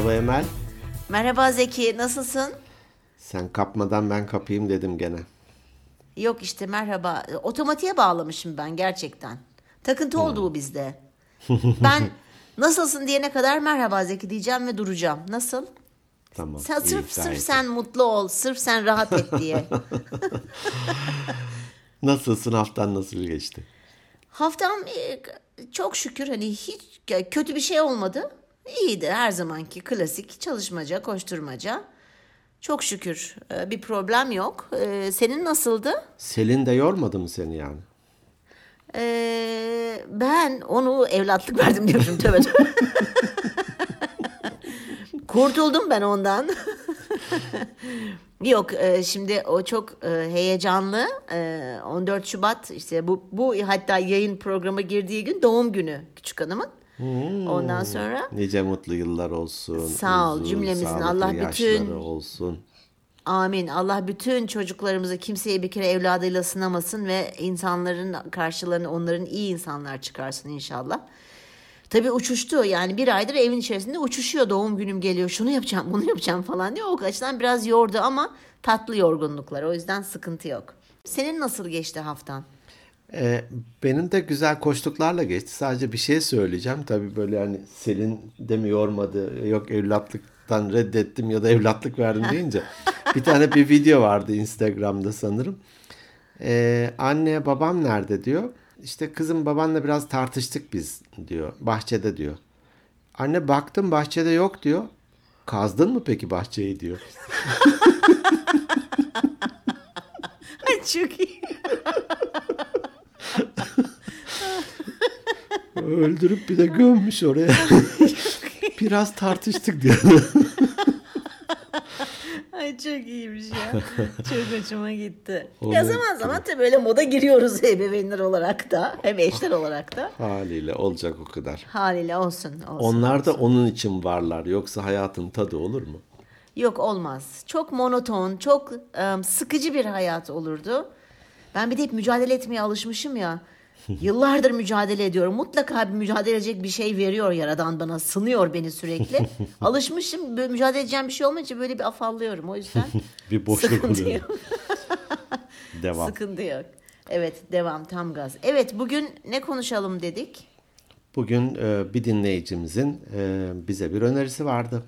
Merhaba Emel. Merhaba Zeki, nasılsın? Sen kapmadan ben kapayım dedim gene. Yok işte merhaba. Otomatiğe bağlamışım ben gerçekten. Takıntı oldu bu bizde. Ben nasılsın diyene kadar merhaba Zeki diyeceğim ve duracağım. Nasıl? Tamam. Sen sırf sırf sen mutlu ol, sırf sen rahat et diye. Nasılsın haftan nasıl geçti? Haftam e, çok şükür hani hiç kötü bir şey olmadı. İyiydi her zamanki klasik çalışmaca, koşturmaca. Çok şükür e, bir problem yok. E, Senin nasıldı? Selin de yormadı mı seni yani? Ee, ben onu evlatlık verdim diyorum tövbe tövbe. Kurtuldum ben ondan. Yok e, şimdi o çok heyecanlı. E, 14 Şubat işte bu bu hatta yayın programı girdiği gün doğum günü küçük hanımın. Ondan sonra Nice mutlu yıllar olsun. Sağ ol, uzun, cümlemizin. Allah bütün- olsun. Amin. Allah bütün çocuklarımızı kimseye bir kere evladıyla sınamasın ve insanların karşılarına onların iyi insanlar çıkarsın inşallah. Tabii uçuştu yani bir aydır evin içerisinde uçuşuyor doğum günüm geliyor şunu yapacağım bunu yapacağım falan diye o açıdan biraz yordu ama tatlı yorgunluklar o yüzden sıkıntı yok. Senin nasıl geçti haftan? Ee, benim de güzel koştuklarla geçti. Sadece bir şey söyleyeceğim. Tabii böyle yani Selin de mi yormadı, yok evlatlıktan reddettim ya da evlatlık verdim deyince. bir tane bir video vardı Instagram'da sanırım. Ee, anne babam nerede diyor. İşte kızım babanla biraz tartıştık biz diyor. Bahçede diyor. Anne baktım bahçede yok diyor. Kazdın mı peki bahçeyi diyor. Çok iyi. Öldürüp bir de gömmüş oraya. biraz tartıştık diyor. Ay çok iyiymiş ya. Çok hoşuma gitti. Olur. Ya zaman zaman tabii böyle moda giriyoruz ebeveynler olarak da hem eşler olarak da. Haliyle olacak o kadar. Haliyle olsun. olsun. Onlar da onun için varlar. Yoksa hayatın tadı olur mu? Yok olmaz. Çok monoton, çok em, sıkıcı bir hayat olurdu. Ben bir de hep mücadele etmeye alışmışım ya. Yıllardır mücadele ediyorum. Mutlaka bir mücadele edecek bir şey veriyor Yaradan bana. Sınıyor beni sürekli. Alışmışım. Böyle mücadele edeceğim bir şey olmayınca böyle bir afallıyorum. O yüzden Bir boşluk oluyor. Devam. Sıkıntı yok. Evet devam tam gaz. Evet bugün ne konuşalım dedik. Bugün e, bir dinleyicimizin e, bize bir önerisi vardı.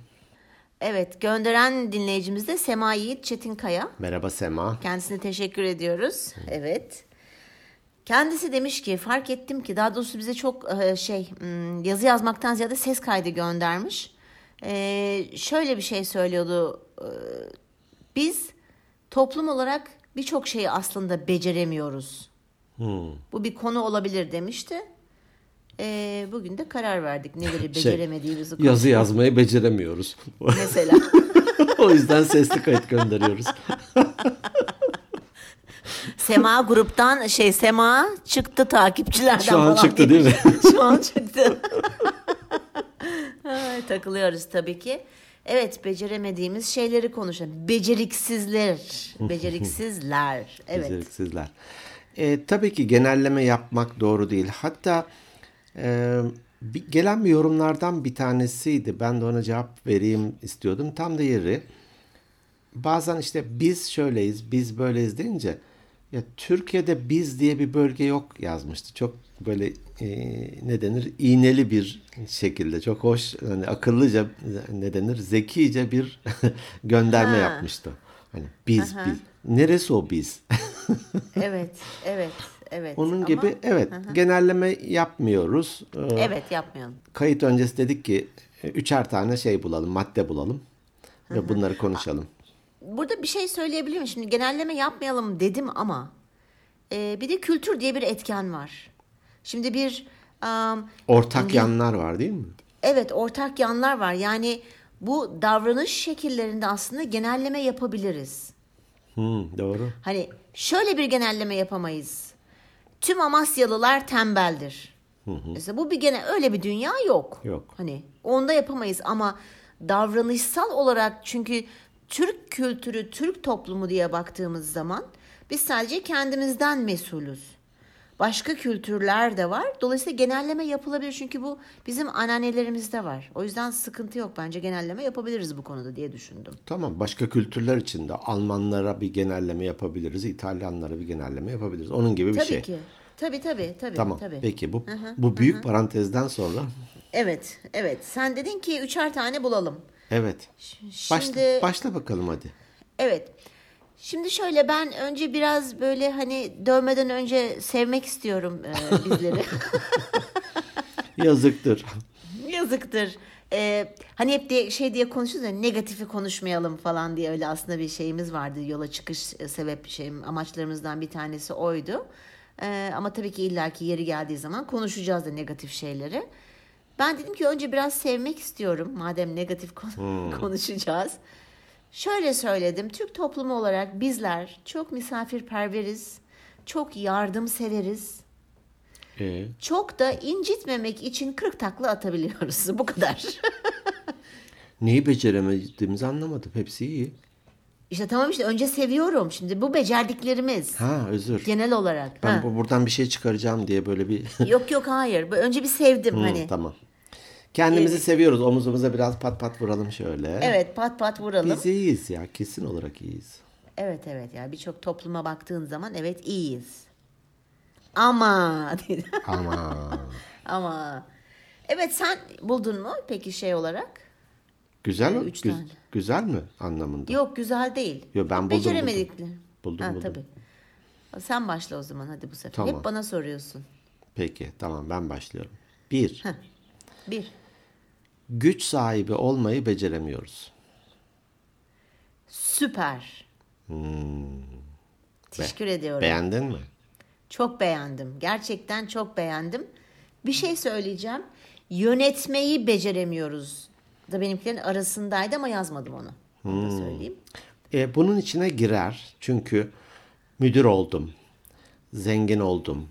Evet gönderen dinleyicimiz de Sema Yiğit Çetinkaya. Merhaba Sema. Kendisine teşekkür ediyoruz. Evet. Kendisi demiş ki fark ettim ki daha doğrusu bize çok e, şey hmm, yazı yazmaktan ziyade ses kaydı göndermiş. E, şöyle bir şey söylüyordu. E, Biz toplum olarak birçok şeyi aslında beceremiyoruz. Hmm. Bu bir konu olabilir demişti. E, bugün de karar verdik neleri Şey, beceremediğimizi yazı yazmayı beceremiyoruz. mesela. o yüzden sesli kayıt gönderiyoruz. Sema gruptan şey Sema çıktı takipçilerden Şu an falan çıktı değil mi? Şu an çıktı. Ay, takılıyoruz tabii ki. Evet beceremediğimiz şeyleri konuşalım. Beceriksizler. Beceriksizler. Evet. Beceriksizler. E, tabii ki genelleme yapmak doğru değil. Hatta e, bir, gelen bir yorumlardan bir tanesiydi. Ben de ona cevap vereyim istiyordum. Tam da yeri. Bazen işte biz şöyleyiz, biz böyleyiz deyince ya Türkiye'de biz diye bir bölge yok yazmıştı. Çok böyle e, ne denir iğneli bir şekilde çok hoş hani akıllıca ne denir zekice bir gönderme Ha. yapmıştı. Hani biz biz. Neresi o biz? Evet. Evet. Evet. Onun Ama- gibi evet genelleme yapmıyoruz. Ee, Evet yapmayalım. Kayıt öncesi dedik ki e, üçer tane şey bulalım, madde bulalım ve bunları konuşalım. Burada bir şey söyleyebilir miyim? Şimdi genelleme yapmayalım dedim ama e, bir de kültür diye bir etken var. Şimdi bir um, Ortak İngiliz- yanlar var değil mi? Evet ortak yanlar var. Yani bu davranış şekillerinde aslında genelleme yapabiliriz. Hmm, doğru. Hani şöyle bir genelleme yapamayız. Tüm Amasyalılar tembeldir. Mesela bu bir gene öyle bir dünya yok. Yok. Hani onda yapamayız ama davranışsal olarak çünkü Türk kültürü, Türk toplumu diye baktığımız zaman biz sadece kendimizden mesulüz. Başka kültürler de var. Dolayısıyla genelleme yapılabilir çünkü bu bizim anneannelerimizde var. O yüzden sıkıntı yok bence genelleme yapabiliriz bu konuda diye düşündüm. Tamam başka kültürler için de Almanlara bir genelleme yapabiliriz, İtalyanlara bir genelleme yapabiliriz. Onun gibi bir Tabii şey. ki. Tabii tabii tabii. Tamam. tabii. Peki bu bu büyük parantezden sonra Evet, evet. Sen dedin ki üçer tane bulalım. evet. Başla, Şimdi başla bakalım hadi. evet. Şimdi şöyle ben önce biraz böyle hani dövmeden önce sevmek istiyorum e, bizleri. Yazıktır. Yazıktır. Ee, hani hep diye, şey diye konuşuyoruz ya negatifi konuşmayalım falan diye öyle aslında bir şeyimiz vardı. Yola çıkış e, sebep şeyim amaçlarımızdan bir tanesi oydu. Ee, ama tabii ki illaki yeri geldiği zaman konuşacağız da negatif şeyleri. Ben dedim ki önce biraz sevmek istiyorum madem negatif kon- konuşacağız. Şöyle söyledim. Türk toplumu olarak bizler çok misafirperveriz. Çok yardımseveriz. Ee, Çok da incitmemek için kırk takla atabiliyoruz. Bu kadar. neyi beceremediğimizi anlamadım. Hepsi iyi. işte tamam işte önce seviyorum. Şimdi bu becerdiklerimiz. Ha özür. Genel olarak. Ben Ha. bu, buradan bir şey çıkaracağım diye böyle bir Yok yok hayır. Önce bir sevdim hani. tamam. Kendimizi seviyoruz. Omuzumuza biraz pat pat vuralım şöyle. Evet pat pat vuralım. Biz iyiyiz ya. Kesin olarak iyiyiz. Evet evet yani birçok topluma baktığın zaman evet iyiyiz. Ama Ama ama evet sen buldun mu peki şey olarak? güzel mi? Üç Güz- tane. güzel mi anlamında? Yok güzel değil. Yo, ben buldum, Beceremedikleri. Buldum, ha, buldum. Tabii. Sen başla o zaman hadi bu sefer. Tamam. Hep bana soruyorsun. Peki tamam ben başlıyorum. Bir, Bir. Güç sahibi olmayı beceremiyoruz. Süper. Teşekkür ediyorum. Beğendin mi? Çok beğendim. Gerçekten çok beğendim. Bir şey söyleyeceğim. Yönetmeyi beceremiyoruz. Da benimkilerin arasındaydı ama yazmadım onu. Onu da söyleyeyim. E, bunun içine girer. Çünkü müdür oldum. Zengin oldum.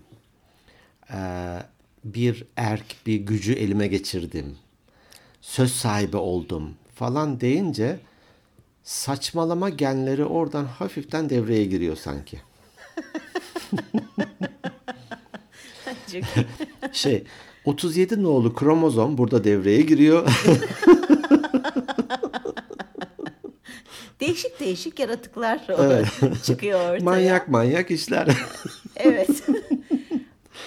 Ee, bir erk, bir gücü elime geçirdim. Söz sahibi oldum falan deyince saçmalama genleri oradan hafiften devreye giriyor sanki. Şey 37 nolu kromozom burada devreye giriyor. değişik değişik yaratıklar çıkıyor ortaya. manyak manyak işler. Evet.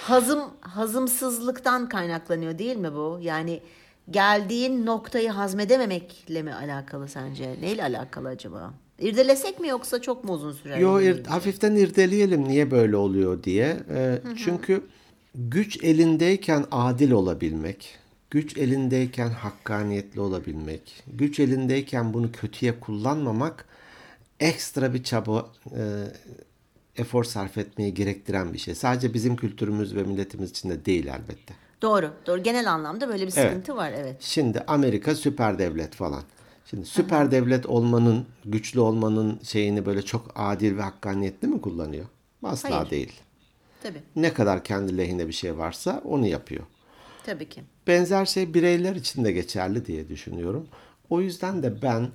Hazım hazımsızlıktan kaynaklanıyor değil mi bu? Yani geldiğin noktayı hazmedememekle mi alakalı sence? Neyle alakalı acaba? İrdelesek mi yoksa çok mu uzun sürer? Yo ir- hafiften irdeleyelim niye böyle oluyor diye. Ee, çünkü güç elindeyken adil olabilmek, güç elindeyken hakkaniyetli olabilmek, güç elindeyken bunu kötüye kullanmamak ekstra bir çaba, e, efor sarf etmeyi gerektiren bir şey. Sadece bizim kültürümüz ve milletimiz için de değil elbette. Doğru. Doğru. Genel anlamda böyle bir Evet. sıkıntı var. Evet. Şimdi Amerika süper devlet falan. Şimdi süper devlet olmanın, güçlü olmanın şeyini böyle çok adil ve hakkaniyetli mi kullanıyor? Asla Hayır. değil. Tabii. Ne kadar kendi lehine bir şey varsa onu yapıyor. Tabii ki. Benzer şey bireyler için de geçerli diye düşünüyorum. O yüzden de ben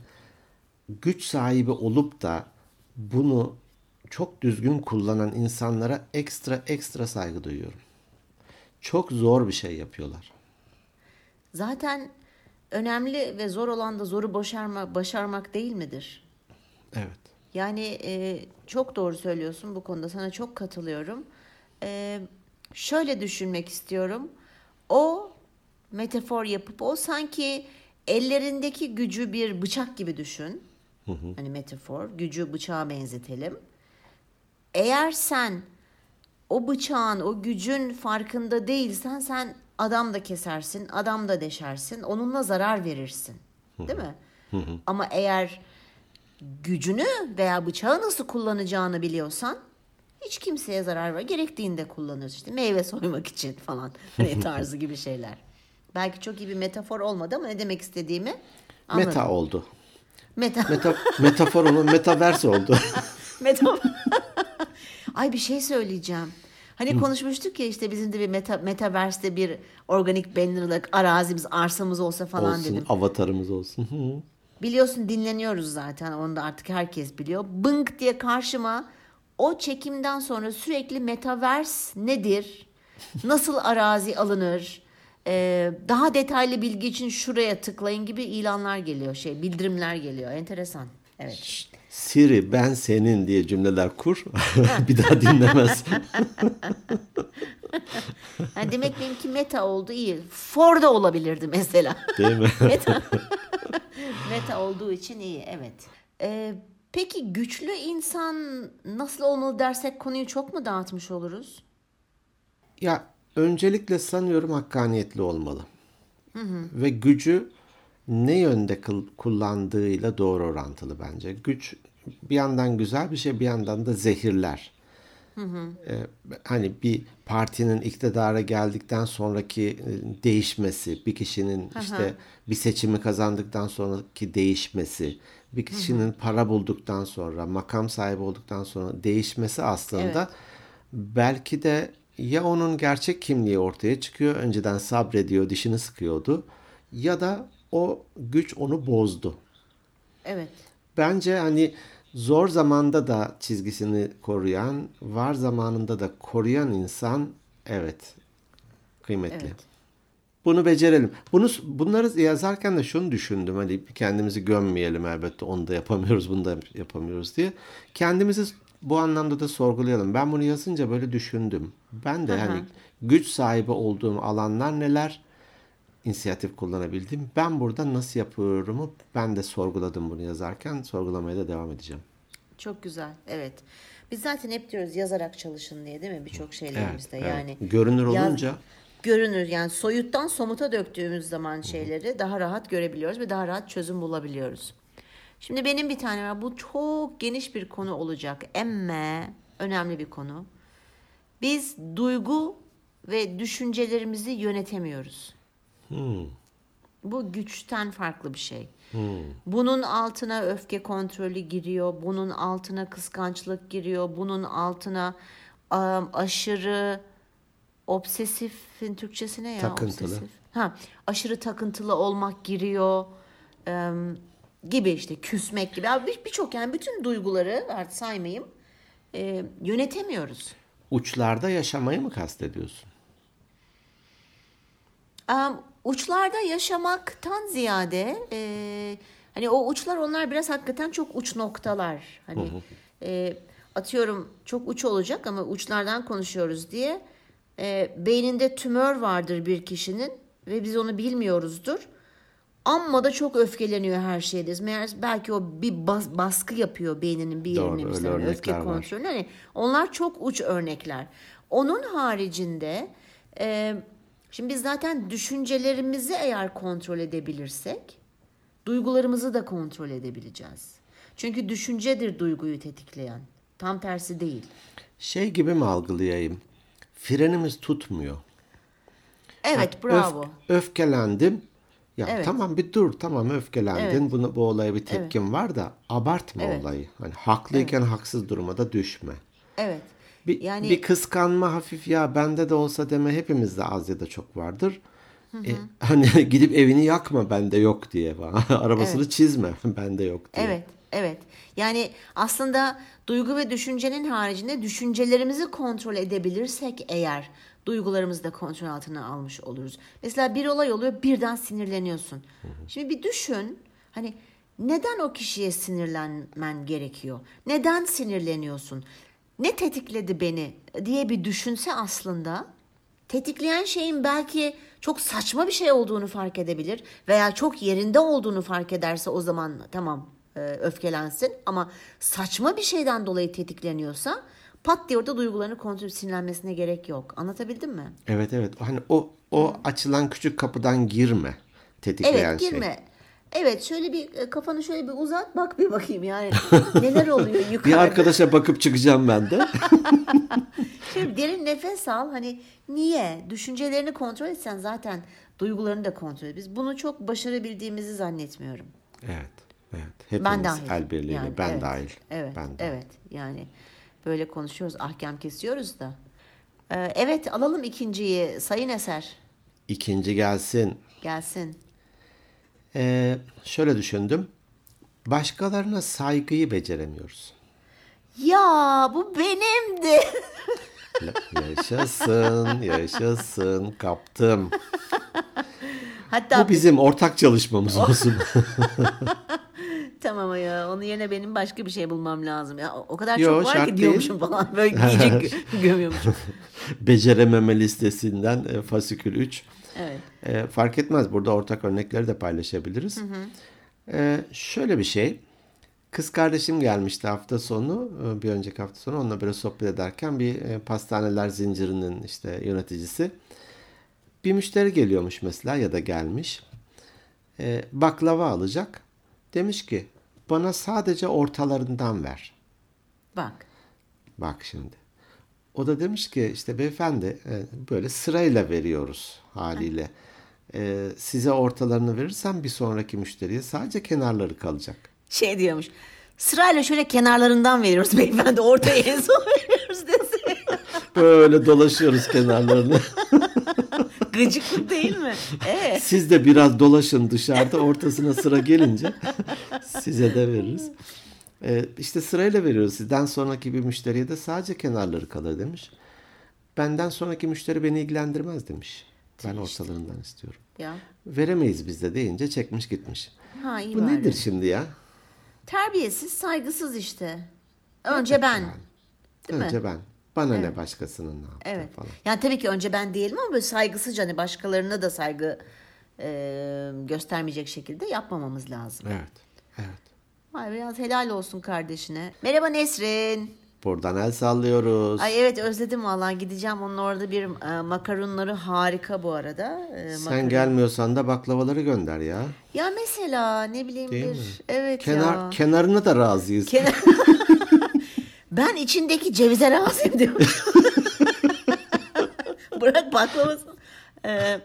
güç sahibi olup da bunu çok düzgün kullanan insanlara ekstra ekstra saygı duyuyorum. Çok zor bir şey yapıyorlar. Zaten önemli ve zor olan da zoru başarma, başarmak değil midir? Evet. Yani e, çok doğru söylüyorsun bu konuda sana çok katılıyorum. E, şöyle düşünmek istiyorum. O metafor yapıp o sanki ellerindeki gücü bir bıçak gibi düşün. Hani metafor gücü bıçağa benzetelim. Eğer sen o bıçağın, o gücün farkında değilsen sen adam da kesersin, adam da deşersin, onunla zarar verirsin. Değil mi? Ama eğer gücünü veya bıçağı nasıl kullanacağını biliyorsan hiç kimseye zarar ver. Gerektiğinde kullanıyorsun işte meyve soymak için falan hani tarzı gibi şeyler. Belki çok iyi bir metafor olmadı ama ne demek istediğimi anladın. Meta oldu. Meta. Meta, metafor onun metaverse oldu. Meta. Ay bir şey söyleyeceğim. Hani konuşmuştuk ya işte bizim de bir meta, metaverse'de bir organik bannerlık arazimiz, arsamız olsa falan olsun, dedim. avatarımız olsun. Hı. Biliyorsun dinleniyoruz zaten onu da artık herkes biliyor. Bınk diye karşıma o çekimden sonra sürekli metaverse nedir? Nasıl arazi alınır? Ee, daha detaylı bilgi için şuraya tıklayın gibi ilanlar geliyor, şey bildirimler geliyor. Enteresan. Evet. Siri ben senin diye cümleler kur. bir daha dinlemez. Yani demek benimki meta oldu iyi. For da olabilirdi mesela. Değil mi? meta. meta olduğu için iyi evet. Ee, peki güçlü insan nasıl olmalı dersek konuyu çok mu dağıtmış oluruz? Ya öncelikle sanıyorum hakkaniyetli olmalı. Ve gücü ne yönde kıl- kullandığıyla doğru orantılı bence. Güç bir yandan güzel bir şey bir yandan da zehirler. Ee, hani bir partinin iktidara geldikten sonraki e, değişmesi, bir kişinin işte bir seçimi kazandıktan sonraki değişmesi, bir kişinin para bulduktan sonra, makam sahibi olduktan sonra değişmesi aslında belki de ya onun gerçek kimliği ortaya çıkıyor, önceden sabrediyor, dişini sıkıyordu ya da o güç onu bozdu. Evet. Bence hani zor zamanda da çizgisini koruyan, var zamanında da koruyan insan evet kıymetli. Evet. Bunu becerelim. Bunu bunları yazarken de şunu düşündüm. Hani kendimizi gömmeyelim elbette. Onu da yapamıyoruz, bunu da yapamıyoruz diye. Kendimizi bu anlamda da sorgulayalım. Ben bunu yazınca böyle düşündüm. Ben de hani güç sahibi olduğum alanlar neler? İnisiyatif kullanabildim. Ben burada nasıl yapıyorumu ben de sorguladım bunu yazarken. Sorgulamaya da devam edeceğim. Çok güzel. Evet. Biz zaten hep diyoruz yazarak çalışın diye değil mi? Birçok şeylerimizde Evet, evet. yani. Görünür yaz- olunca görünür yani soyuttan somuta döktüğümüz zaman şeyleri daha rahat görebiliyoruz ve daha rahat çözüm bulabiliyoruz. Şimdi benim bir tane var. Bu çok geniş bir konu olacak. Emme önemli bir konu. Biz duygu ve düşüncelerimizi yönetemiyoruz. Bu güçten farklı bir şey. Bunun altına öfke kontrolü giriyor, bunun altına kıskançlık giriyor, bunun altına am, aşırı obsesifin Türkçesi ne ya? Takıntılı. Obsesif. Ha, aşırı takıntılı olmak giriyor. em, gibi işte küsmek gibi. Abi bir- Birçok yani bütün duyguları artık saymayayım. e, yönetemiyoruz. uçlarda yaşamayı mı kastediyorsun? Am, uçlarda yaşamaktan ziyade e, hani o uçlar onlar biraz hakikaten çok uç noktalar. Hani e, atıyorum çok uç olacak ama uçlardan konuşuyoruz diye e, beyninde tümör vardır bir kişinin ve biz onu bilmiyoruzdur. Amma da çok öfkeleniyor her şeyde. Meğer belki o bir bas- baskı yapıyor beyninin bir Doğru, yerine öyle mesela öfke kontrolü. Hani onlar çok uç örnekler. Onun haricinde e, şimdi biz zaten düşüncelerimizi eğer kontrol edebilirsek duygularımızı da kontrol edebileceğiz. Çünkü düşüncedir duyguyu tetikleyen. Tam tersi değil. Şey gibi mi algılayayım? Frenimiz tutmuyor. Evet Öf- bravo. öfkelendim. Ya Evet. tamam bir dur tamam öfkelendin. Evet. Bunu bu olaya bir tepkim var da abartma Evet. olayı. Hani haklıyken haksız duruma da düşme. Evet. Bir, Yani- bir kıskanma hafif ya bende de olsa deme hepimizde az ya da çok vardır. E, hani gidip evini yakma bende yok diye. Arabasını çizme bende yok diye. Evet, evet. Yani aslında duygu ve düşüncenin haricinde düşüncelerimizi kontrol edebilirsek eğer duygularımızı da kontrol altına almış oluruz. Mesela bir olay oluyor birden sinirleniyorsun. Şimdi bir düşün hani neden o kişiye sinirlenmen gerekiyor? Neden sinirleniyorsun? Ne tetikledi beni diye bir düşünse aslında tetikleyen şeyin belki çok saçma bir şey olduğunu fark edebilir veya çok yerinde olduğunu fark ederse o zaman tamam e, öfkelensin ama saçma bir şeyden dolayı tetikleniyorsa pat diye orada duygularını kontrol sinirlenmesine gerek yok. Anlatabildim mi? Evet evet. Hani o o açılan küçük kapıdan girme. Tetikleyen Evet girme. şey. Evet şöyle bir e, kafanı şöyle bir uzat bak bir bakayım yani neler oluyor yukarıda. Bir arkadaşa bakıp çıkacağım ben de. Şöyle derin nefes al. Hani niye? Düşüncelerini kontrol etsen zaten duygularını da kontrol et. Biz bunu çok başarabildiğimizi zannetmiyorum. evet. Evet. Hepimiz Ben dahil. el birliğiyle. Yani, ben evet, dahil. Evet. Ben dahil. evet. Yani böyle konuşuyoruz, ahkam kesiyoruz da. Ee, evet alalım ikinciyi. Sayın Eser İkinci gelsin. gelsin. Ee, şöyle düşündüm. Başkalarına saygıyı beceremiyoruz. Ya bu benimdi. Yaşasın, yaşasın, kaptım. Hatta Bu bizim ortak çalışmamız olsun. tamam ya onun yerine benim başka bir şey bulmam lazım. Ya o kadar Yo, çok var ki değil. diyormuşum falan. Böyle gö- gömüyormuşum. Becerememe listesinden e, fasikül 3. Evet. E, fark etmez. Burada ortak örnekleri de paylaşabiliriz. E, şöyle bir şey. Kız kardeşim gelmişti hafta sonu. e, Bir önceki hafta sonu. Onunla böyle sohbet ederken bir e, pastaneler zincirinin işte yöneticisi. Bir müşteri geliyormuş mesela ya da gelmiş. E, baklava alacak. Demiş ki bana sadece ortalarından ver. Bak. Bak şimdi. O da demiş ki işte beyefendi e, böyle sırayla veriyoruz haliyle. E, size ortalarını verirsem bir sonraki müşteriye sadece kenarları kalacak. Şey diyormuş. Sırayla şöyle kenarlarından veriyoruz beyefendi. Ortaya en son veriyoruz dese. Böyle dolaşıyoruz kenarlarını. Gıcıklık değil mi? Evet. Siz de biraz dolaşın dışarıda ortasına sıra gelince size de veririz. E, işte sırayla veriyoruz. Sizden sonraki bir müşteriye de sadece kenarları kalır demiş. Benden sonraki müşteri beni ilgilendirmez demiş. Ben ortalarından istiyorum. Ya. Veremeyiz biz de deyince çekmiş gitmiş. Ha iyi Bu bari. nedir şimdi ya? Terbiyesiz, saygısız işte. Önce ben. Değil mi? Önce ben. Bana ne başkasının ne yaptı Evet. falan. Yani tabii ki önce ben diyelim ama böyle saygısızca hani başkalarına da saygı e, göstermeyecek şekilde yapmamamız lazım. Evet. Evet. Vay biraz helal olsun kardeşine. Merhaba Nesrin. Buradan el sallıyoruz. Ay evet özledim vallahi gideceğim. Onun orada bir e, makarunları harika bu arada. E, Sen makarun- gelmiyorsan da baklavaları gönder ya. Ya mesela ne bileyim Değil bir mi? evet Kenar ya. kenarına da razıyız. Kenar- ben içindeki cevize razıyım diyorum. Bırak baklavasın. Ee,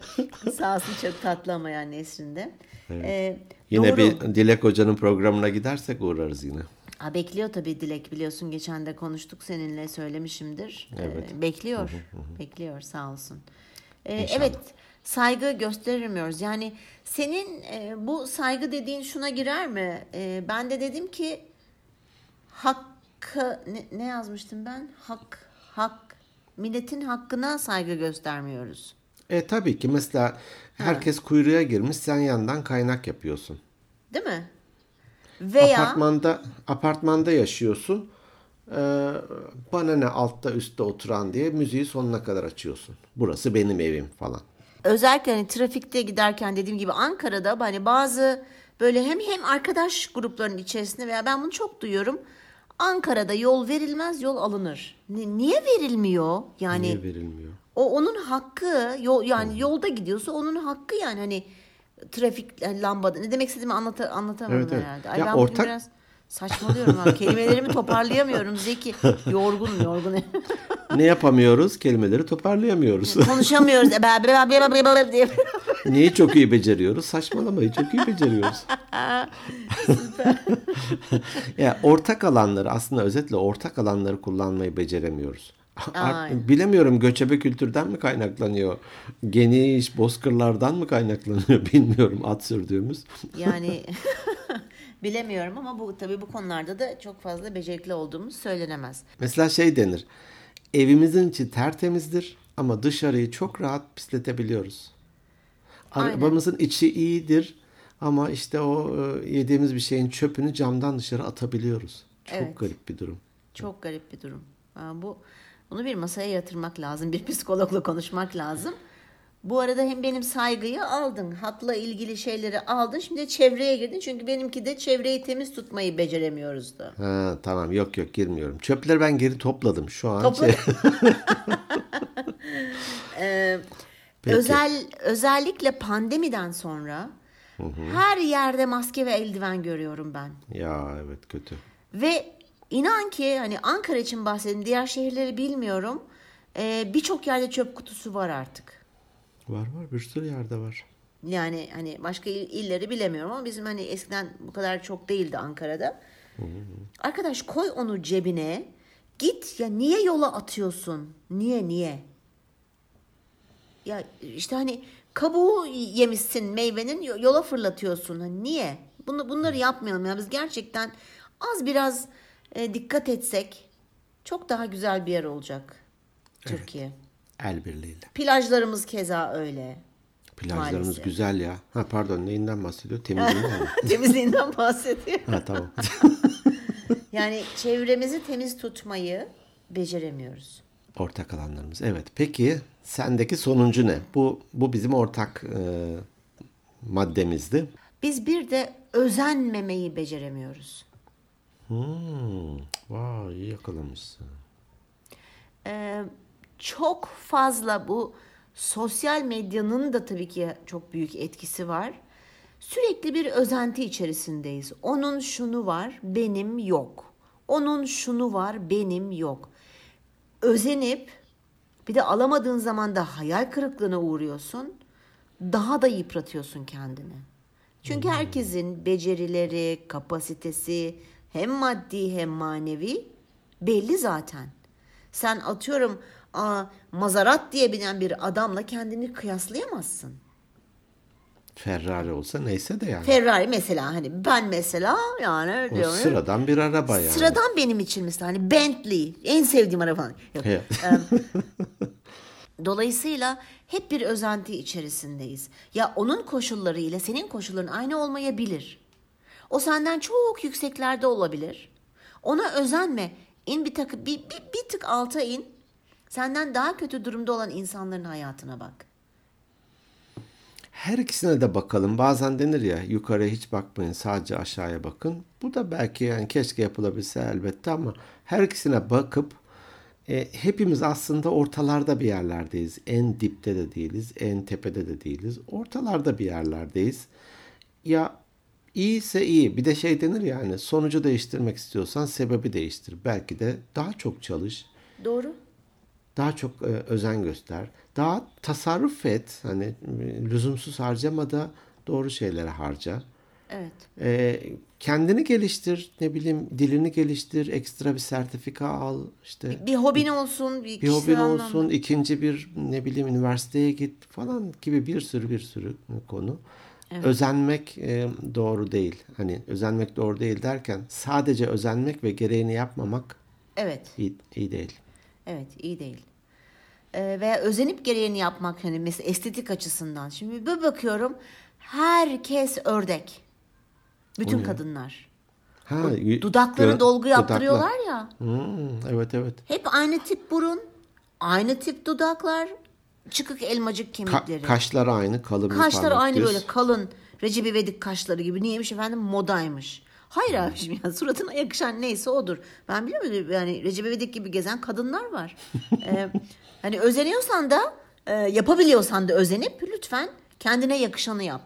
sağ olsun çok tatlı ama yani Nesrin'de. Ee, Yine doğru. bir Dilek Hoca'nın programına gidersek uğrarız yine. Ha, bekliyor tabii Dilek biliyorsun geçen de konuştuk seninle söylemişimdir. Ee, Evet. bekliyor. Bekliyor sağ olsun. Ee, evet saygı gösteremiyoruz. Yani senin e, bu saygı dediğin şuna girer mi? Ee, ben de dedim ki hakkı ne, ne yazmıştım ben? Hak hak milletin hakkına saygı göstermiyoruz. E tabii ki mesela herkes kuyruğa girmiş sen yandan kaynak yapıyorsun. Değil mi? Veya Apartmanda apartmanda yaşıyorsun. Ee, bana ne altta üstte oturan diye müziği sonuna kadar açıyorsun. Burası benim evim falan. özellikle hani trafikte giderken dediğim gibi Ankara'da hani bazı böyle hem hem arkadaş gruplarının içerisinde veya ben bunu çok duyuyorum. Ankara'da yol verilmez, yol alınır. Ni- niye verilmiyor? Yani Niye verilmiyor? O onun hakkı. Yol yani yolda gidiyorsa onun hakkı yani hani trafik yani lambada. Ne demek istediğimi anlata, anlatamadım Evet, evet. herhalde. Ay Ya ben ortak- biraz saçmalıyorum ha. Kelimelerimi toparlayamıyorum Zeki. Yorgunum, yorgun. Ne yapamıyoruz? Kelimeleri toparlayamıyoruz. Konuşamıyoruz. E. Neyi çok iyi beceriyoruz? Saçmalamayı çok iyi beceriyoruz. ya ortak alanları aslında özetle ortak alanları kullanmayı beceremiyoruz. Aynen. Bilemiyorum göçebe kültürden mi kaynaklanıyor? Geniş bozkırlardan mı kaynaklanıyor bilmiyorum at sürdüğümüz. Yani bilemiyorum ama bu tabii bu konularda da çok fazla becerikli olduğumuz söylenemez. Mesela şey denir. Evimizin içi tertemizdir ama dışarıyı çok rahat pisletebiliyoruz. Aynen. Arabamızın içi iyidir ama işte o e, yediğimiz bir şeyin çöpünü camdan dışarı atabiliyoruz. Çok Evet. garip bir durum. Çok garip bir durum. Bu bunu bir masaya yatırmak lazım, bir psikologla konuşmak lazım. Bu arada hem benim saygıyı aldın, hakla ilgili şeyleri aldın. Şimdi çevreye girdin çünkü benimki de çevreyi temiz tutmayı beceremiyoruz da. Ha, tamam yok yok girmiyorum. Çöpleri ben geri topladım şu an. Topla- şey- Peki. Özel özellikle pandemiden sonra her yerde maske ve eldiven görüyorum ben. ya evet kötü. Ve inan ki hani Ankara için bahsedeyim diğer şehirleri bilmiyorum. Ee, Birçok yerde çöp kutusu var artık. Var var bir sürü yerde var. Yani hani başka il- illeri bilemiyorum ama bizim hani eskiden bu kadar çok değildi Ankara'da. Arkadaş koy onu cebine. Git ya niye yola atıyorsun? Niye niye? Ya işte hani kabuğu yemişsin meyvenin yo- yola fırlatıyorsun. Hani niye? Bunu bunları yapmayalım ya biz gerçekten az biraz e, dikkat etsek çok daha güzel bir yer olacak Türkiye. El birliğiyle. Plajlarımız keza öyle. Plajlarımız Maalesef. güzel ya. Ha pardon neyinden bahsediyor? Temizliğinden mi? Temizliğinden bahsediyor. Ha tamam. Yani çevremizi temiz tutmayı beceremiyoruz. ortak alanlarımız. Evet. Peki sendeki sonuncu ne? Bu bu bizim ortak e, maddemizdi. Biz bir de özenmemeyi beceremiyoruz. Hmm, vay iyi yakalamışsın. Ee, çok fazla bu sosyal medyanın da tabii ki çok büyük etkisi var. Sürekli bir özenti içerisindeyiz. Onun şunu var, benim yok. Onun şunu var, benim yok. Özenip bir de alamadığın zaman da hayal kırıklığına uğruyorsun. Daha da yıpratıyorsun kendini. Çünkü herkesin becerileri, kapasitesi hem maddi hem manevi belli zaten. Sen atıyorum aa, Mazarat diye binen bir adamla kendini kıyaslayamazsın. Ferrari olsa neyse de yani. Ferrari mesela hani ben mesela yani O diyorum. sıradan bir araba yani. Sıradan benim için mesela hani Bentley en sevdiğim araba. Yok. Evet. Dolayısıyla hep bir özenti içerisindeyiz. Ya onun koşulları ile senin koşulların aynı olmayabilir. O senden çok yükseklerde olabilir. Ona özenme. İn bir, takı, bir, bir, bir tık alta in. Senden daha kötü durumda olan insanların hayatına bak. Her ikisine de bakalım. Bazen denir ya yukarıya hiç bakmayın sadece aşağıya bakın. Bu da belki yani keşke yapılabilse elbette ama her ikisine bakıp e, hepimiz aslında ortalarda bir yerlerdeyiz. En dipte de değiliz, en tepede de değiliz. Ortalarda bir yerlerdeyiz. Ya iyiyse iyi. Bir de şey denir yani sonucu değiştirmek istiyorsan sebebi değiştir. Belki de daha çok çalış. Doğru. daha çok e, özen göster. Daha tasarruf et. Hani e, lüzumsuz harcama da doğru şeylere harca. Evet. E, kendini geliştir, ne bileyim dilini geliştir, ekstra bir sertifika al, işte Bir hobin olsun, bir, bir hobin anlamda. olsun, ikinci bir ne bileyim üniversiteye git falan gibi bir sürü bir sürü konu. Özenmek e, doğru değil. Hani özenmek doğru değil derken sadece özenmek ve gereğini yapmamak Evet. iyi, iyi değil. Evet iyi değil. Ee, veya özenip gereğini yapmak hani mesela estetik açısından. Şimdi bir bakıyorum herkes ördek. Bütün kadınlar. Ha, Dudakları gö- dolgu dudaklar. yaptırıyorlar ya. Hmm, evet evet. Hep aynı tip burun, aynı tip dudaklar, çıkık elmacık Ka- kemikleri. kaşlar aynı kalın Kaşları aynı böyle kalın. Recep İvedik kaşları gibi. Niyeymiş efendim? Modaymış. Hayır abiciğim ya suratına yakışan neyse odur. Ben biliyor musun yani Recep İvedik gibi gezen kadınlar var. ee, hani özeniyorsan da e, yapabiliyorsan da özenip lütfen kendine yakışanı yap.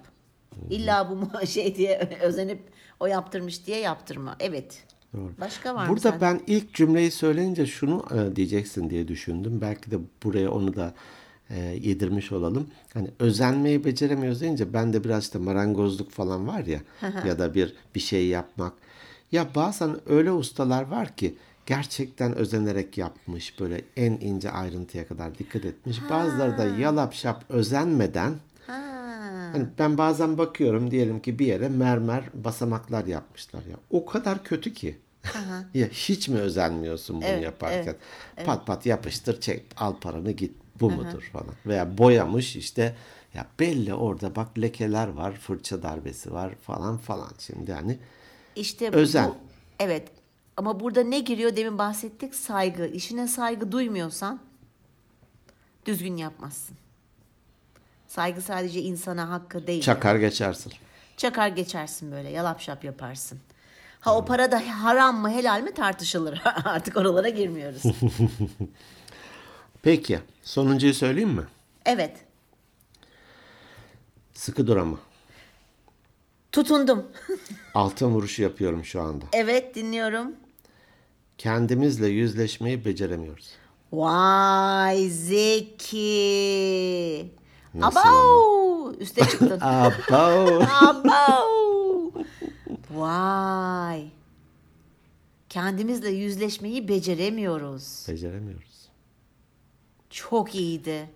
İlla bu şey diye özenip o yaptırmış diye yaptırma. Evet. Doğru. Başka var mı Burada sende? ben ilk cümleyi söyleyince şunu e, diyeceksin diye düşündüm. Belki de buraya onu da e, yedirmiş olalım. Hani özenmeyi beceremiyoruz deyince ben de biraz işte marangozluk falan var ya ya da bir bir şey yapmak. Ya bazen öyle ustalar var ki gerçekten özenerek yapmış böyle en ince ayrıntıya kadar dikkat etmiş. Bazıları da yalap şap özenmeden Ha. Hani ben bazen bakıyorum diyelim ki bir yere mermer basamaklar yapmışlar ya. O kadar kötü ki. ya hiç mi özenmiyorsun bunu Evet, yaparken? evet, Pat pat yapıştır çek al paranı git bu mudur falan. Veya boyamış işte ya belli orada bak lekeler var fırça darbesi var falan falan. Şimdi yani İşte Özen. bu evet ama burada ne giriyor demin bahsettik saygı. İşine saygı duymuyorsan düzgün yapmazsın. Saygı sadece insana hakkı değil. çakar geçersin. Çakar geçersin böyle yalap şap yaparsın. Ha o para da haram mı helal mi tartışılır. Artık oralara girmiyoruz. Peki sonuncuyu söyleyeyim mi? evet Sıkı dur ama. tutundum. Altın vuruşu yapıyorum şu anda. evet dinliyorum. Kendimizle yüzleşmeyi beceremiyoruz. Vay zeki. Nasıl Abo! Üste çıktın. Abo. Abo! Vay. Kendimizle yüzleşmeyi beceremiyoruz. Beceremiyoruz. Çok iyiydi.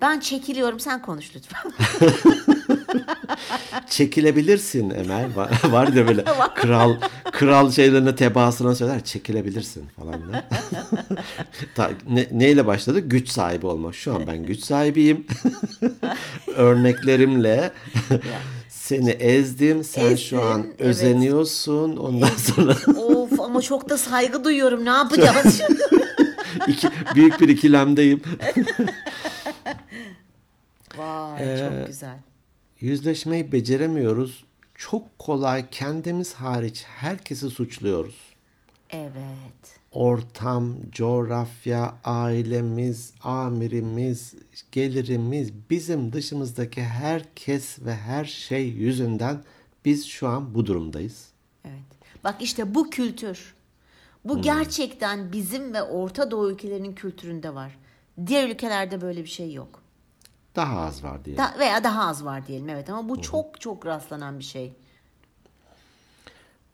Ben çekiliyorum sen konuş lütfen. çekilebilirsin Emel. Var, var böyle kral kral şeylerine tebaasına söyler çekilebilirsin falan da. Ne, neyle başladı? Güç sahibi olmak. Şu an ben güç sahibiyim. Örneklerimle seni ezdim. Sen Ezdin, şu an evet. özeniyorsun. Ondan sonra of ama çok da saygı duyuyorum. Ne yapacağız şimdi? İki, büyük bir ikilemdeyim. Vay Ee, çok güzel. Yüzleşmeyi beceremiyoruz. Çok kolay kendimiz hariç herkesi suçluyoruz. Evet. Ortam, coğrafya, ailemiz, amirimiz, gelirimiz, bizim dışımızdaki herkes ve her şey yüzünden biz şu an bu durumdayız. Evet. Bak işte bu kültür. Bu gerçekten bizim ve Orta Doğu ülkelerinin kültüründe var. Diğer ülkelerde böyle bir şey yok. Daha az var diye. Da- veya daha az var diyelim evet ama bu çok çok rastlanan bir şey.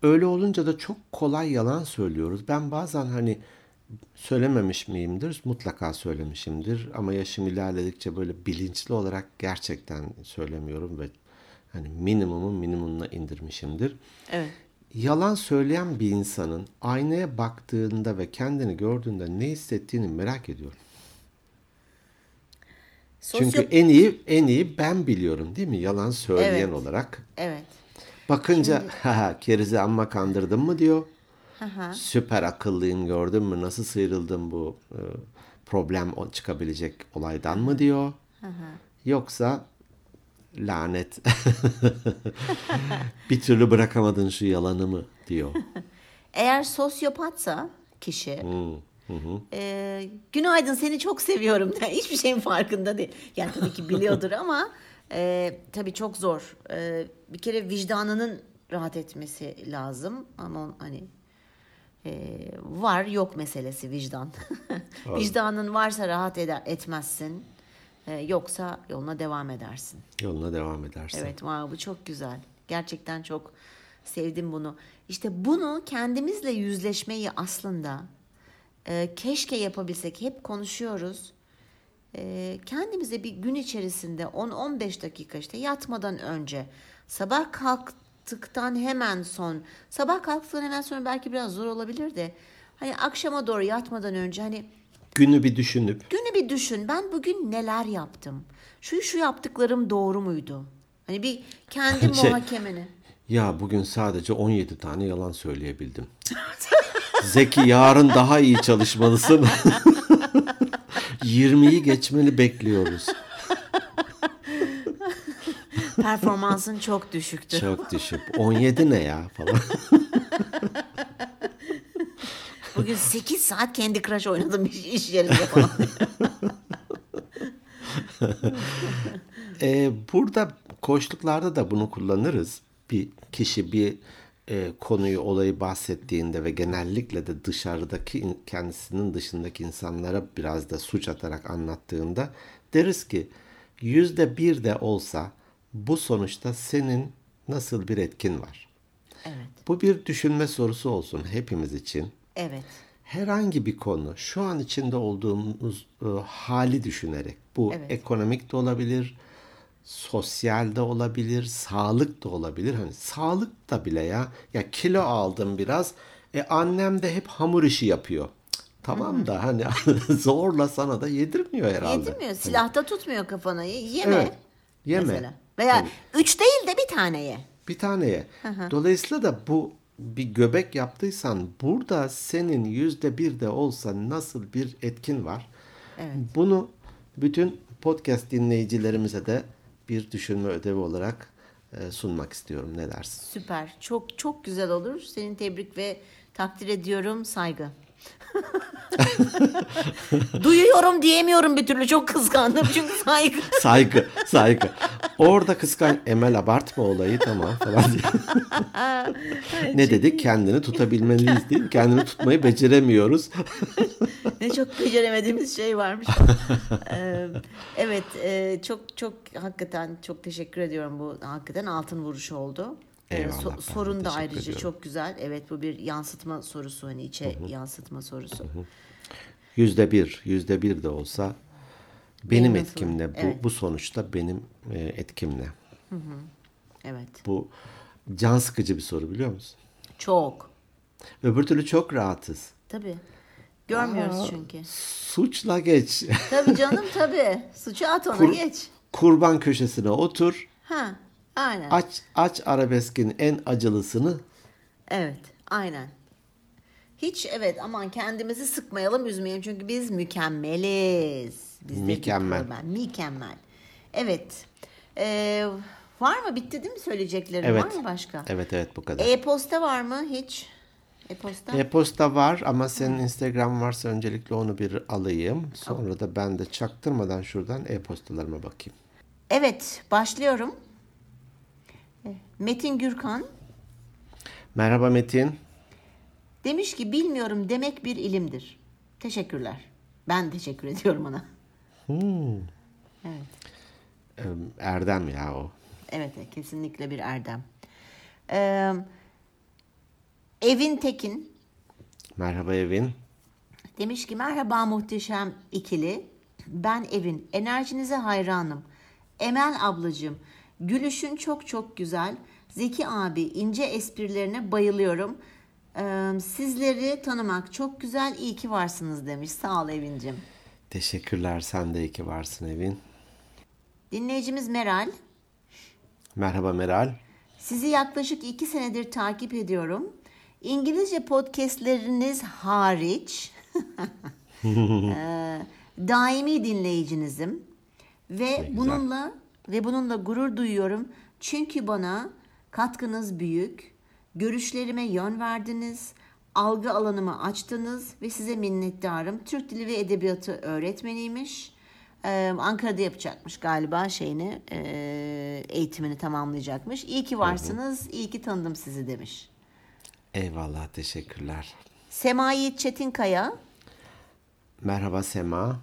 Öyle olunca da çok kolay yalan söylüyoruz. Ben bazen hani söylememiş miyimdir? Mutlaka söylemişimdir. Ama yaşım ilerledikçe böyle bilinçli olarak gerçekten söylemiyorum ve hani minimumun minimumuna indirmişimdir. Evet. Yalan söyleyen bir insanın aynaya baktığında ve kendini gördüğünde ne hissettiğini merak ediyorum. Çünkü Sosyo- en iyi en iyi ben biliyorum değil mi? Yalan söyleyen Evet. olarak. Evet. Bakınca haha kerizi amma kandırdın mı diyor. Aha. Süper akıllıyım gördün mü nasıl sıyrıldım bu e, problem çıkabilecek olaydan mı diyor. Yoksa lanet bir türlü bırakamadın şu yalanı mı diyor. Eğer sosyopatsa kişi e, günaydın seni çok seviyorum der. Hiçbir şeyin farkında değil. Yani tabii ki biliyordur ama e, tabii çok zor. E, bir kere vicdanının rahat etmesi lazım ama on- hani e, var yok meselesi vicdan. Vicdanın varsa rahat eder, etmezsin. E, yoksa yoluna devam edersin. Yoluna devam edersin. Evet wow, bu çok güzel. Gerçekten çok sevdim bunu. İşte bunu kendimizle yüzleşmeyi aslında e, keşke yapabilsek. Hep konuşuyoruz. E, kendimize bir gün içerisinde 10-15 dakika işte yatmadan önce sabah kalktıktan hemen son sabah kalktıktan hemen sonra belki biraz zor olabilir de hani akşama doğru yatmadan önce hani Günü bir düşünüp Günü bir düşün. Ben bugün neler yaptım? Şu şu yaptıklarım doğru muydu? Hani bir kendi Şey- muhakemeni. ya bugün sadece 17 tane yalan söyleyebildim. Zeki yarın daha iyi çalışmalısın. 20'yi geçmeni bekliyoruz. Performansın çok düşüktü. Çok düşük. 17 ne ya falan. Bugün 8 saat kendi crush oynadım iş, iş yerinde falan. Ee, burada koçluklarda da bunu kullanırız. Bir kişi bir e, konuyu, olayı bahsettiğinde ve genellikle de dışarıdaki in- kendisinin dışındaki insanlara biraz da suç atarak anlattığında deriz ki yüzde bir de olsa bu sonuçta senin nasıl bir etkin var? evet. Bu bir düşünme sorusu olsun hepimiz için. Evet. herhangi bir konu şu an içinde olduğumuz e, hali düşünerek bu Evet. ekonomik de olabilir, sosyal de olabilir, sağlık da olabilir. Hani sağlık da bile ya ya kilo aldım biraz. E annem de hep hamur işi yapıyor. Tamam da hani zorla sana da yedirmiyor herhalde. Yedirmiyor. Silahta tutmuyor kafanı. Yeme. Evet. Yeme. Mesela. Veya üç değil de bir tane ye. Bir taneye. Dolayısıyla da bu bir göbek yaptıysan burada senin yüzde bir de olsa nasıl bir etkin var? Bunu bütün podcast dinleyicilerimize de bir düşünme ödevi olarak e, sunmak istiyorum. Ne dersin? Süper. Çok çok güzel olur. Senin tebrik ve takdir ediyorum. Saygı. Duyuyorum diyemiyorum bir türlü. Çok kıskandım çünkü saygı. Saygı, saygı. Orada kıskan Emel abartma olayı tamam falan diye. ne dedik? Kendini tutabilmeliyiz değil mi? Kendini tutmayı beceremiyoruz. ne çok beceremediğimiz şey varmış. Ee, evet, e, çok çok hakikaten çok teşekkür ediyorum bu hakikaten altın vuruş oldu. Ee, Eyvallah, so- sorun da ayrıca ediyorum. çok güzel. Evet bu bir yansıtma sorusu hani içe yansıtma sorusu. Yüzde bir, yüzde bir de olsa benim Benim nasıl? etkimle bu, Evet. bu sonuçta benim e, etkimle. Evet. Bu can sıkıcı bir soru biliyor musun? Çok. Öbür türlü çok rahatız. Tabii. Görmüyoruz çünkü. Suçla geç. Tabii canım tabii. Suçu at ona Kur- geç. Kurban köşesine otur. Ha, aynen. Aç aç arabeskin en acılısını. Evet, aynen. Hiç evet aman kendimizi sıkmayalım, üzmeyelim çünkü biz mükemmeliz. Bizdeki Mükemmel. problem, Mükemmel. Evet. Ee, var mı? Bitti değil mi söyleyeceklerim? Evet. Var mı başka? Evet evet bu kadar. E-posta var mı hiç? E-posta? E-posta var ama senin Instagram varsa öncelikle onu bir alayım. Sonra da ben de çaktırmadan şuradan e-postalarıma bakayım. Evet, başlıyorum. Metin Gürkan Merhaba Metin. demiş ki bilmiyorum demek bir ilimdir. Teşekkürler. Ben teşekkür ediyorum ona. Evet. Ee, Erdem ya o. Evet, evet, kesinlikle bir erdem. Ee, Evin Tekin Merhaba Evin. demiş ki merhaba muhteşem ikili. Ben Evin. Enerjinize hayranım. Emel ablacığım. Gülüşün çok çok güzel. Zeki abi ince esprilerine bayılıyorum. Ee, sizleri tanımak çok güzel. İyi ki varsınız demiş. Sağ ol Evin'cim. Teşekkürler sen de iyi ki varsın Evin. Dinleyicimiz Meral. Merhaba Meral. Sizi yaklaşık iki senedir takip ediyorum. İngilizce podcastleriniz hariç eee, daimi dinleyicinizim ve bununla ve bununla gurur duyuyorum. Çünkü bana katkınız büyük. Görüşlerime yön verdiniz. Algı alanımı açtınız ve size minnettarım. Türk Dili ve Edebiyatı öğretmeniymiş. Ee, Ankara'da yapacakmış galiba şeyini, e, eğitimini tamamlayacakmış. İyi ki varsınız, iyi ki tanıdım sizi demiş. Eyvallah teşekkürler. Sema Yiğit Çetinkaya, Merhaba Sema.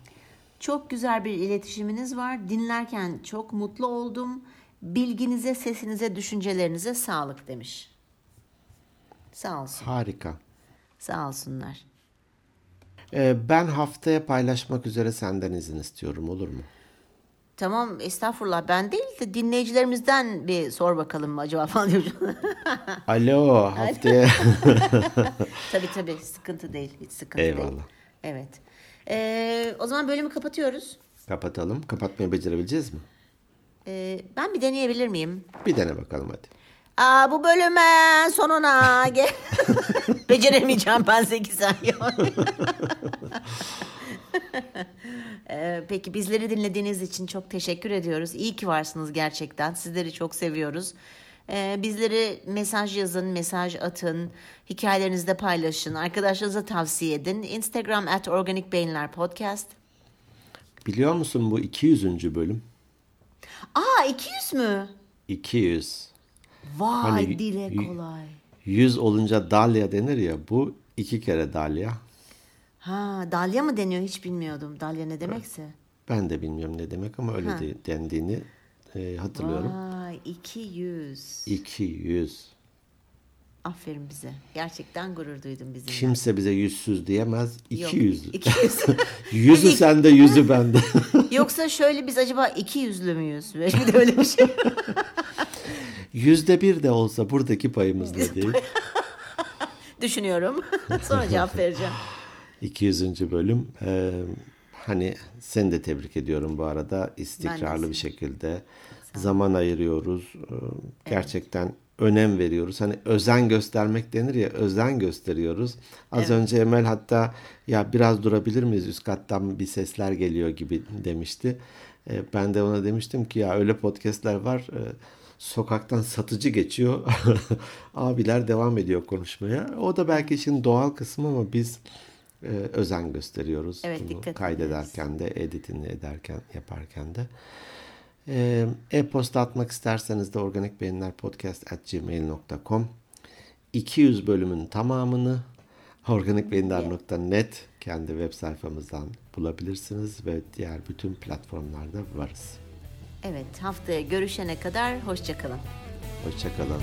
çok güzel bir iletişiminiz var. Dinlerken çok mutlu oldum. Bilginize, sesinize, düşüncelerinize sağlık demiş. Sağ olsun, Harika. sağ olsunlar. Ee, ben haftaya paylaşmak üzere senden izin istiyorum olur mu? Tamam estağfurullah ben değil de dinleyicilerimizden bir sor bakalım mı acaba falan diyorum. Alo haftaya. tabii tabii sıkıntı değil hiç sıkıntı değil. Eyvallah. Evet. Ee, o zaman bölümü kapatıyoruz. Kapatalım. Kapatmayı becerebileceğiz mi? Ee, ben bir deneyebilir miyim? Bir dene bakalım hadi. Aa, bu bölümün sonuna gel. Beceremeyeceğim ben 8 saniye. Ee, peki bizleri dinlediğiniz için çok teşekkür ediyoruz. İyi ki varsınız gerçekten. Sizleri çok seviyoruz. Ee, bizleri mesaj yazın, mesaj atın, hikayelerinizi de paylaşın, arkadaşlarınıza tavsiye edin. Instagram at Organik Beyinler Podcast. Biliyor musun bu 200. bölüm? Aa 200 mü? 200. Vay Hani dile kolay. 100 olunca dalya denir ya bu iki kere dalya. Ha dalya mı deniyor hiç bilmiyordum. Dalya ne demekse. Ben de bilmiyorum ne demek ama öyle Ha. de- dendiğini e, hatırlıyorum. Vay 200. 200. Aferin bize. Gerçekten gurur duydum bizimle. Kimse bize yüzsüz diyemez. Yok, 200. 200. Yüzü Biz- sende, yüzü bende. Yoksa şöyle biz acaba iki yüzlü müyüz? Belki de öyle bir şey. Yüzde bir de olsa buradaki payımız ne değil? Düşünüyorum. Sonra cevap vereceğim. 200. bölüm. Ee, hani seni de tebrik ediyorum bu arada. İstikrarlı bir şekilde zaman ayırıyoruz. Ee, Gerçekten önem veriyoruz. Hani özen göstermek denir ya, özen gösteriyoruz. Az önce Emel hatta ya biraz durabilir miyiz? Üst kattan bir sesler geliyor gibi demişti. Ee, ben de ona demiştim ki ya öyle podcastler var. e, sokaktan satıcı geçiyor. Abiler devam ediyor konuşmaya. O da belki işin doğal kısmı ama biz e, özen gösteriyoruz. Evet, Bunu kaydederken de, editini ederken, yaparken de. E, E-posta atmak isterseniz de organikbeyinlerpodcast.gmail.com 200 bölümün tamamını organikbeyinler.net kendi web sayfamızdan bulabilirsiniz ve diğer bütün platformlarda varız. Evet haftaya görüşene kadar hoşçakalın. Hoşçakalın.